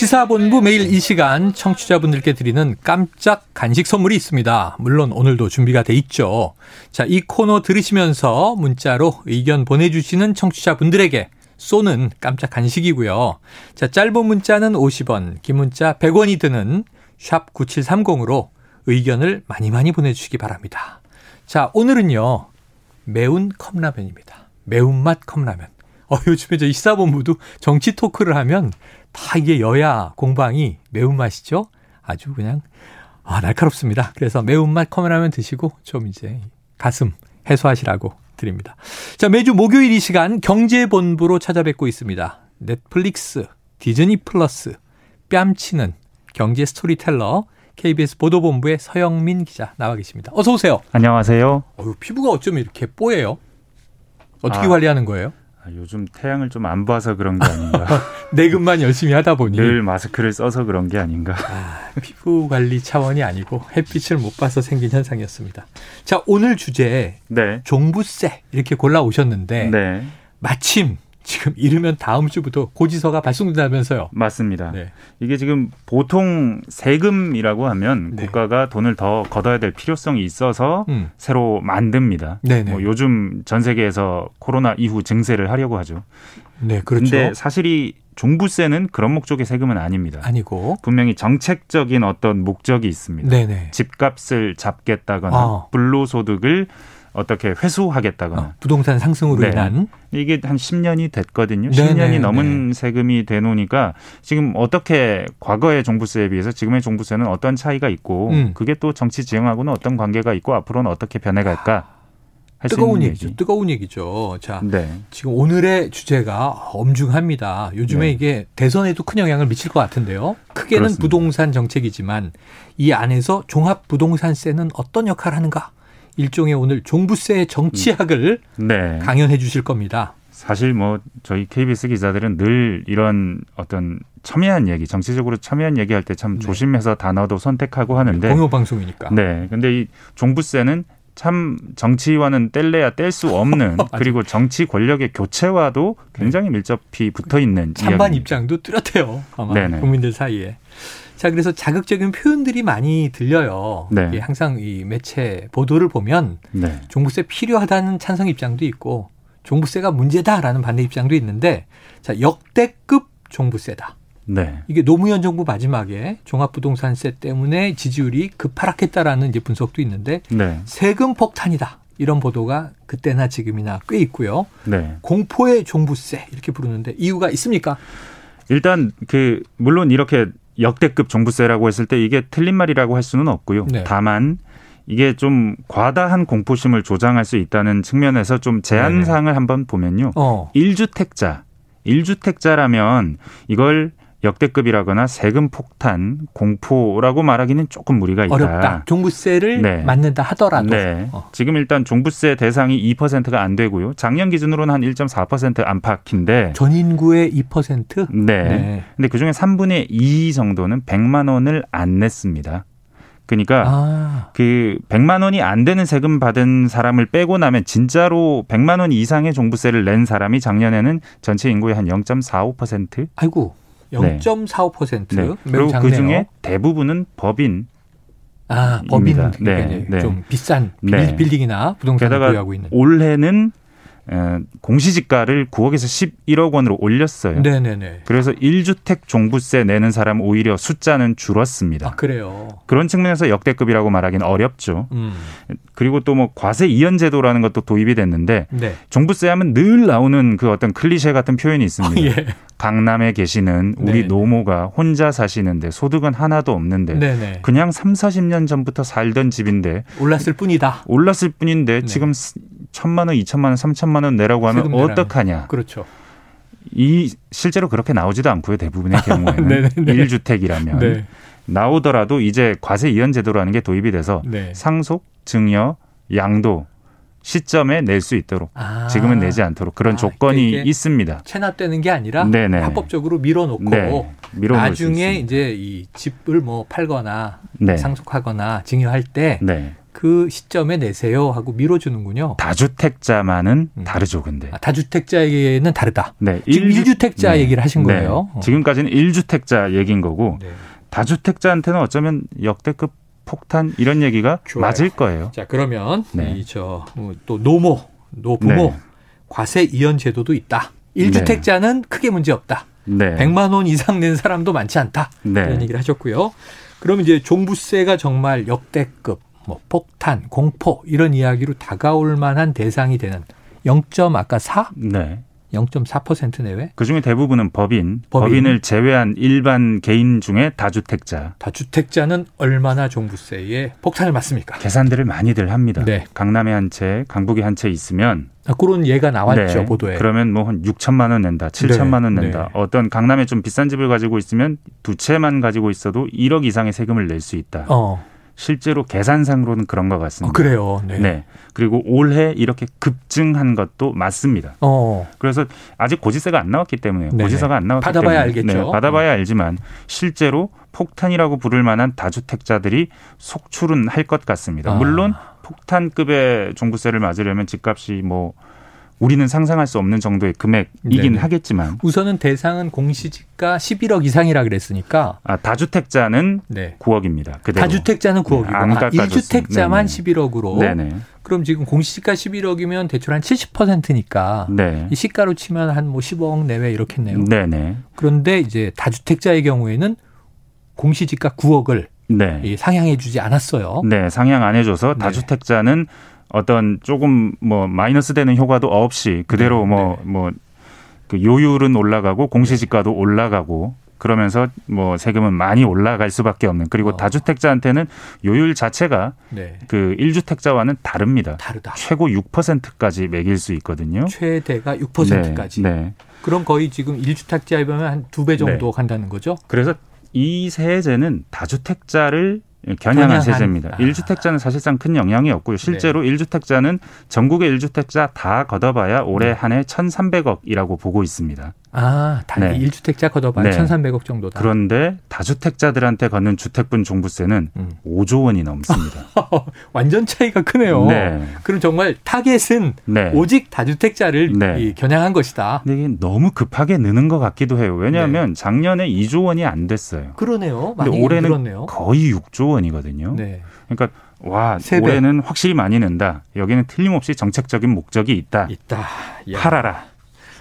시사본부 매일 이 시간 청취자분들께 드리는 깜짝 간식 선물이 있습니다. 물론 오늘도 준비가 돼 있죠. 자, 이 코너 들으시면서 문자로 의견 보내주시는 청취자분들에게 쏘는 깜짝 간식이고요. 자, 짧은 문자는 50원, 긴 문자 100원이 드는 샵 9730으로 의견을 많이 많이 보내주시기 바랍니다. 자, 오늘은요. 매운 컵라면입니다. 매운맛 컵라면. 어, 요즘에 저희 시사본부도 정치 토크를 하면 다 이게 여야 공방이 매운맛이죠? 아주 그냥, 아, 날카롭습니다. 그래서 매운맛 컵라면 드시고 좀 이제 가슴 해소하시라고 드립니다. 자, 매주 목요일 이 시간 경제본부로 찾아뵙고 있습니다. 넷플릭스, 디즈니 플러스, 뺨치는 경제 스토리텔러, KBS 보도본부의 서영민 기자 나와 계십니다. 어서 오세요. 안녕하세요. 어휴, 피부가 어쩜 이렇게 뽀예요? 어떻게 아. 관리하는 거예요? 아, 요즘 태양을 좀 안 봐서 그런 게 아닌가. 내근만 열심히 하다 보니 늘 마스크를 써서 그런 게 아닌가. 아, 피부 관리 차원이 아니고 햇빛을 못 봐서 생긴 현상이었습니다. 자, 오늘 주제 네. 종부세 이렇게 골라 오셨는데 네. 마침 지금 이르면 다음 주부터 고지서가 발송된다면서요. 맞습니다. 네. 이게 지금 보통 세금이라고 하면 네. 국가가 돈을 더 걷어야 될 필요성이 있어서 음. 새로 만듭니다. 네네. 뭐 요즘 전 세계에서 코로나 이후 증세를 하려고 하죠. 네, 그렇죠. 근데 사실 이 종부세는 그런 목적의 세금은 아닙니다. 아니고. 분명히 정책적인 어떤 목적이 있습니다. 네네. 집값을 잡겠다거나 어. 불로소득을 어떻게 회수하겠다거나 어, 부동산 상승으로 네. 인한 이게 한 10년이 됐거든요. 네네, 10년이 넘은 세금이 되놓으니까 지금 어떻게 과거의 종부세에 비해서 지금의 종부세는 어떤 차이가 있고 음. 그게 또 정치 지형하고는 어떤 관계가 있고 앞으로는 어떻게 변해갈까 할수 뜨거운 얘기죠. 얘기. 뜨거운 얘기죠. 자, 네. 지금 오늘의 주제가 엄중합니다. 요즘에 네. 이게 대선에도 큰 영향을 미칠 것 같은데요. 크게는 그렇습니다. 부동산 정책이지만 이 안에서 종합 부동산세는 어떤 역할을 하는가? 일종의 오늘 종부세의 정치학을 네. 강연해 주실 겁니다. 사실 뭐 저희 KBS 기자들은 늘 이런 어떤 첨예한 얘기, 정치적으로 첨예한 얘기할 때참 네. 조심해서 단어도 선택하고 하는데 공영 방송이니까. 네. 근데 이 종부세는 참 정치와는 뗄래야 뗄 수 없는 그리고 정치 권력의 교체와도 굉장히 밀접히 붙어 있는 네. 찬반. 입장도 뚜렷해요. 아마 네네. 국민들 사이에. 자, 그래서 자극적인 표현들이 많이 들려요. 네. 항상 이 매체 보도를 보면 네. 종부세 필요하다는 찬성 입장도 있고 종부세가 문제다라는 반대 입장도 있는데 자, 역대급 종부세다. 네. 이게 노무현 정부 마지막에 종합부동산세 때문에 지지율이 급하락했다라는 이제 분석도 있는데 네. 세금 폭탄이다. 이런 보도가 그때나 지금이나 꽤 있고요. 네. 공포의 종부세 이렇게 부르는데 이유가 있습니까? 일단 그 물론 이렇게 역대급 종부세라고 했을 때 이게 틀린 말이라고 할 수는 없고요. 네. 다만 이게 좀 과다한 공포심을 조장할 수 있다는 측면에서 좀 제한. 사항을 한번 보면요. 어. 일주택자일주택자라면 이걸 역대급이라거나 세금 폭탄, 공포라고 말하기는 조금 무리가 있다. 어렵다. 종부세를 네. 맞는다 하더라도. 네. 어. 지금 일단 종부세 대상이 2%가 안 되고요. 작년 기준으로는 한 1.4% 안팎인데. 전 인구의 2%? 네. 네. 근데 그중에 3분의 2 정도는 100만 원을 안 냈습니다. 그러니까 아, 그 100만 원이 안 되는 세금 받은 사람을 빼고 나면 진짜로 100만 원 이상의 종부세를 낸 사람이 작년에는 전체 인구의 한 0.45%. 아이고. 0.45%. 네. 그리고. 그 중에 대부분은 법인. 아, 법인. 그러니까 네, 네. 좀 비싼 빌- 네. 빌딩이나 부동산을 보유하고 있는. 올해는 어, 공시지가를 9억에서 11억 원으로 올렸어요. 네네네. 그래서 1주택 종부세 내는 사람 오히려 숫자는 줄었습니다. 아, 그래요. 그런 측면에서 역대급이라고 말하기는 어렵죠. 음. 그리고 또 뭐 과세 이연 제도라는 것도 도입이 됐는데 네. 종부세 하면 늘 나오는 그 어떤 클리셰 같은 표현이 있습니다. 예. 강남에 계시는 우리 네. 노모가 혼자 사시는데 소득은 하나도 없는데 네네. 그냥 3, 40년 전부터 살던 집인데 올랐을 뿐이다. 올랐을 뿐인데 네. 지금 천만 원, 이천만 원, 삼천만 원 내라고 하면 세금 내라면. 어떡하냐. 그렇죠. 이 실제로 그렇게 나오지도 않고요. 대부분의 경우에는 네네네. 일주택이라면 네. 나오더라도 이제 과세 이연 제도라는 게 도입이 돼서 네. 상속, 증여, 양도 시점에 낼 수 있도록 아. 지금은 내지 않도록 그런 아, 조건이 그러니까 있습니다. 체납되는 게 아니라 네네. 합법적으로 밀어놓고 네, 나중에. 이제 이 집을 뭐 팔거나 네. 상속하거나 증여할 때그 네. 시점에 내세요 하고 밀어주는군요. 다주택자만은 음. 다르죠, 근데. 아, 다주택자에게는 다르다. 네. 지금 일주- 1주 택자 네. 얘기를 하신 네. 거예요. 어. 지금까지는 1주택자 얘기인 거고 네. 다주택자한테는 어쩌면 역대급 폭탄 이런 얘기가 좋아요. 맞을 거예요. 자 그러면 네. 이저또 노모 노부모 네. 과세 이연 제도도 있다. 1주택자는 크게 문제 없다. 네. 100만 원 이상 낸 사람도 많지 않다. 네. 이런 얘기를 하셨고요. 그럼 이제 종부세가 정말 역대급 뭐 폭탄, 공포 이런 이야기로 다가올 만한 대상이 되는 0. 아까 4? 네. 0.4% 내외? 그 중에 대부분은 법인, 법인. 을 제외한 일반 개인 중에 다주택자. 다주택자는 얼마나 종부세에 폭탄을 맞습니까? 계산들을 많이들 합니다. 네. 강남에 한 채, 강북에 한 채 있으면 아, 그런 예가 나왔죠 네, 보도에. 그러면 뭐 한 6천만 원 낸다, 7천만 원 네, 낸다. 네. 어떤 강남에 좀 비싼 집을 가지고 있으면 두 채만 가지고 있어도 1억 이상의 세금을 낼 수 있다. 어, 실제로 계산상으로는 그런 것 어, 같습니다. 그래요. 네. 네. 그리고 올해 이렇게 급증한 것도 맞습니다. 어, 그래서 아직 고지세가 안 나왔기 때문에 네네. 고지서가 안 나왔기 받아봐야 때문에 알겠죠. 네, 받아봐야 알지만 실제로 폭탄이라고 부를 만한 다주택자들이 속출은 할 것 같습니다. 아. 물론 폭탄급의 종부세를 맞으려면 집값이 뭐 우리는 상상할 수 없는 정도의 금액이긴 네네. 하겠지만 우선은 대상은 공시지가 11억 이상이라 그랬으니까 아, 다주택자는 네. 9억입니다. 그대로. 다주택자는 9억이고 네, 안 깎아줬습니다. 1주택자만 네네. 11억으로 네네. 그럼 지금 공시지가 11억이면 대출 한 70%니까 네. 이 시가로 치면 한 뭐 10억 내외 이렇겠네요. 네네. 그런데 이제 다주택자의 경우에는 공시지가 9억을 네. 상향해 주지 않았어요. 네, 상향 안 해줘서 네. 다주택자는 어떤 조금 뭐 마이너스 되는 효과도 없이 그대로 네, 뭐뭐 그 요율은 올라가고 공시지가도 올라가고 그러면서 뭐 세금은 많이 올라갈 수밖에 없는 그리고 어. 다주택자한테는 요율 자체가 네. 그 1주택자와는 다릅니다. 다르다. 최고 6%까지 매길 수 있거든요. 최대가 6%까지. 네, 네. 그럼 거의 지금 1주택자에 보면 한 두 배 정도 간다는 거죠? 그래서 이 세제는 다주택자를 겨냥한. 세제입니다. 아. 일 1주택자는 사실상 큰 영향이 없고요. 실제로 일 1주택자는 전국의 1주택자 다 걷어봐야 올해 네. 한해 1,300억이라고 보고 있습니다. 아, 단위 네. 1주택자 걷어봐야 네. 1,300억 정도다. 그런데 다주택자들한테 걷는 주택분 종부세는 음. 5조 원이 넘습니다. 완전 차이가 크네요. 네. 그럼 정말 타겟은 네. 오직 다주택자를 네. 이 겨냥한 것이다. 근데 이게 너무 급하게 느는 것 같기도 해요. 네. 왜냐하면 작년에 2조 원이 안 됐어요. 그러네요. 많이 올해는 늘었네요. 거의 6조 원이거든요. 네. 그러니까 와 세 배. 올해는 확실히 많이 는다. 여기는 틀림없이 정책적인 목적이 있다. 있다. 야. 팔아라.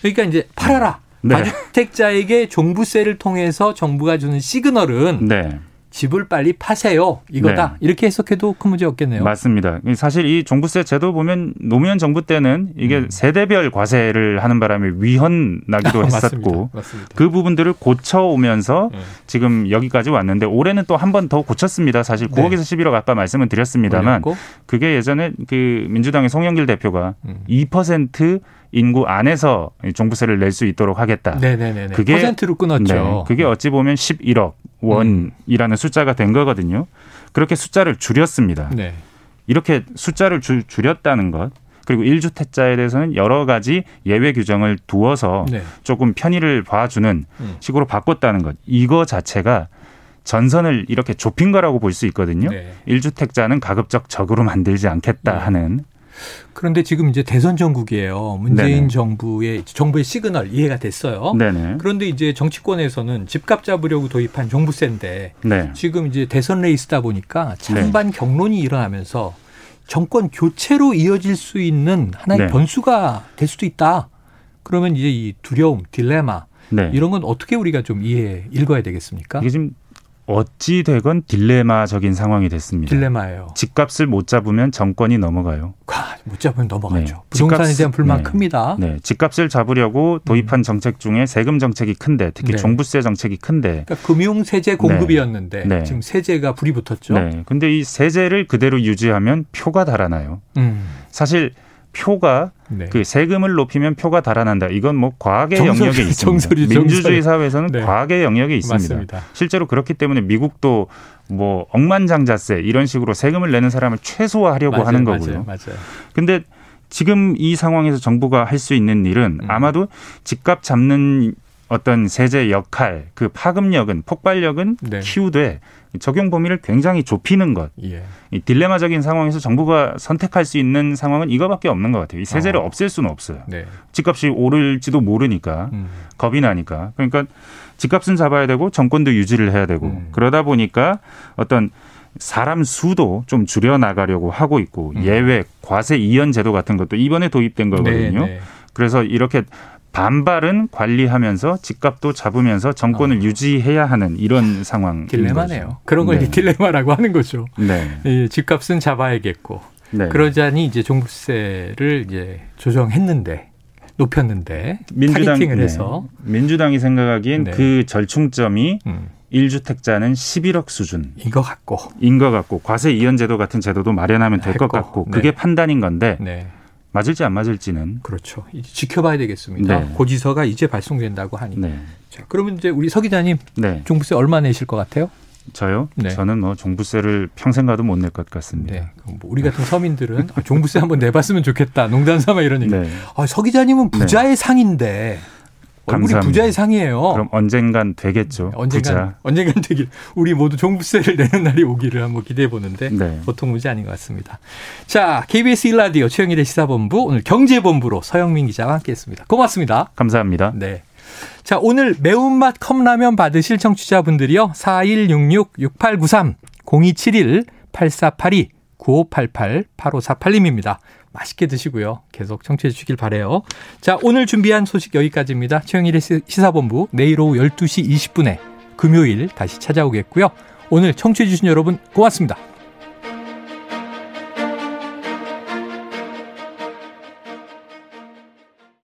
그러니까 이제 팔아라. 네. 다주택자에게 종부세를 통해서 정부가 주는 시그널은 네. 집을 빨리 파세요. 이거다. 네. 이렇게 해석해도 큰 문제 없겠네요. 맞습니다. 사실 이 종부세 제도 보면 노무현 정부 때는 이게 음. 세대별 과세를 하는 바람에 위헌 나기도 했었고 맞습니다. 맞습니다. 그 부분들을 고쳐오면서 네. 지금 여기까지 왔는데 올해는 또 한 번 더 고쳤습니다. 사실 네. 9억에서 11억 아까 말씀을 드렸습니다만 올렸고, 그게 예전에 그 민주당의 송영길 대표가 음. 2% 인구 안에서 종부세를 낼 수 있도록 하겠다. 네네네. 그게- 퍼센트로 끊었죠. 네, 그게 어찌 보면 11억 원이라는 숫자가 된 거거든요. 그렇게 숫자를 줄였습니다. 네. 이렇게 숫자를 줄, 줄였다는 것 그리고 1주택자에 대해서는 여러 가지 예외 규정을 두어서 네. 조금 편의를 봐주는 음. 식으로 바꿨다는 것 이거 자체가 전선을 이렇게 좁힌 거라고 볼 수 있거든요. 네. 1주택자는 가급적 적으로 만들지 않겠다 네. 하는 그런데 지금 이제 대선 정국이에요. 문재인 네네. 정부의 정부의 시그널 이해가 됐어요. 네네. 그런데 이제 정치권에서는 집값 잡으려고 도입한 종부세인데 네. 지금 이제 대선 레이스다 보니까 찬반 격론이 일어나면서 정권 교체로 이어질 수 있는 하나의 네. 변수가 될 수도 있다. 그러면 이제 이 두려움, 딜레마 네. 이런 건 어떻게 우리가 좀 이해 읽어야 되겠습니까? 이게 지금 어찌 되건 딜레마적인 상황이 됐습니다. 딜레마예요. 집값을 못 잡으면 정권이 넘어가요. 아, 못 잡으면 넘어가죠. 네. 부동산에 집값- 대한 불만 네. 큽니다. 네, 집값을 잡으려고 도입한 정책 중에 세금 정책이 큰데 특히 네. 종부세 정책이 큰데 그러니까 금융 세제 공급이었는데 네. 지금 세제가 불이 붙었죠. 네. 근데 이 세제를 그대로 유지하면 표가 달아나요. 음. 사실 표가 네. 그 세금을 높이면 표가 달아난다. 이건 뭐 과학의 정설이- 영역에 있습니다. 정설이- 민주주의 정설. 사회에서는 네. 과학의 영역에 있습니다. 맞습니다. 실제로 그렇기 때문에 미국도 뭐 억만장자세 이런 식으로 세금을 내는 사람을 최소화하려고 맞아요, 하는 맞아요, 거고요. 맞아요. 근데 지금 이 상황에서 정부가 할 수 있는 일은 음. 아마도 집값 잡는 어떤 세제 역할, 그 파급력은 폭발력은 네. 키우되 적용 범위를 굉장히 좁히는 것. 예. 이 딜레마적인 상황에서 정부가 선택할 수 있는 상황은 이거밖에 없는 것 같아요. 이 세제를 어. 없앨 수는 없어요. 네. 집값이 오를지도 모르니까 음. 겁이 나니까. 그러니까 집값은 잡아야 되고 정권도 유지를 해야 되고 음. 그러다 보니까 어떤 사람 수도 좀 줄여 나가려고 하고 있고 음. 예외 과세 이연 제도 같은 것도 이번에 도입된 거거든요. 네, 네. 그래서 이렇게 반발은 관리하면서 집값도 잡으면서 정권을 유지해야 하는 이런 상황. 아. 딜레마네요. 거죠. 그런 걸 네. 딜레마라고 하는 거죠. 네. 예, 집값은 잡아야겠고 네. 그러자니 이제 종부세를 이제 조정했는데 높였는데 민주당 타겟팅을 네. 해서 민주당이 생각하기엔 네. 그 절충점이 음, 1주택자는 11억 수준인 이거 갖고 것 같고 과세 이연 제도 같은 제도도 마련하면 될 것 같고 네. 그게 판단인 건데 네 맞을지 안 맞을지는 그렇죠. 이제 지켜봐야 되겠습니다. 네. 고지서가 이제 발송된다고 하니. 네. 자, 그러면 이제 우리 서 기자님 네. 종부세 얼마 내실 것 같아요? 저요? 네. 저는 뭐 종부세를 평생 가도 못 낼 것 같습니다. 네. 뭐 우리 같은 서민들은 아, 종부세 한번 내봤으면 좋겠다. 농담 삼아 이런 얘기. 네. 아, 서 기자님은 부자의 상인데 얼굴이 감사합니다. 부자의 상이에요. 그럼 언젠간 되겠죠. 언젠간 부자. 언젠간 되길 우리 모두 종부세를 내는 날이 오기를 한번 기대해 보는데 네. 보통 문제 아닌 것 같습니다. 자, KBS 일라디오 최영일의 시사본부 오늘 경제본부로 서영민 기자와 함께했습니다. 고맙습니다. 감사합니다. 네. 자, 오늘 매운맛 컵라면 받으실 청취자분들이요. 4166-6893, 0271-8482, 9588-8548님입니다. 맛있게 드시고요. 계속 청취해 주시길 바래요. 자, 오늘 준비한 소식 여기까지입니다. 최영일의 시- 시사본부 내일 오후 12시 20분에 금요일 다시 찾아오겠고요. 오늘 청취해 주신 여러분 고맙습니다.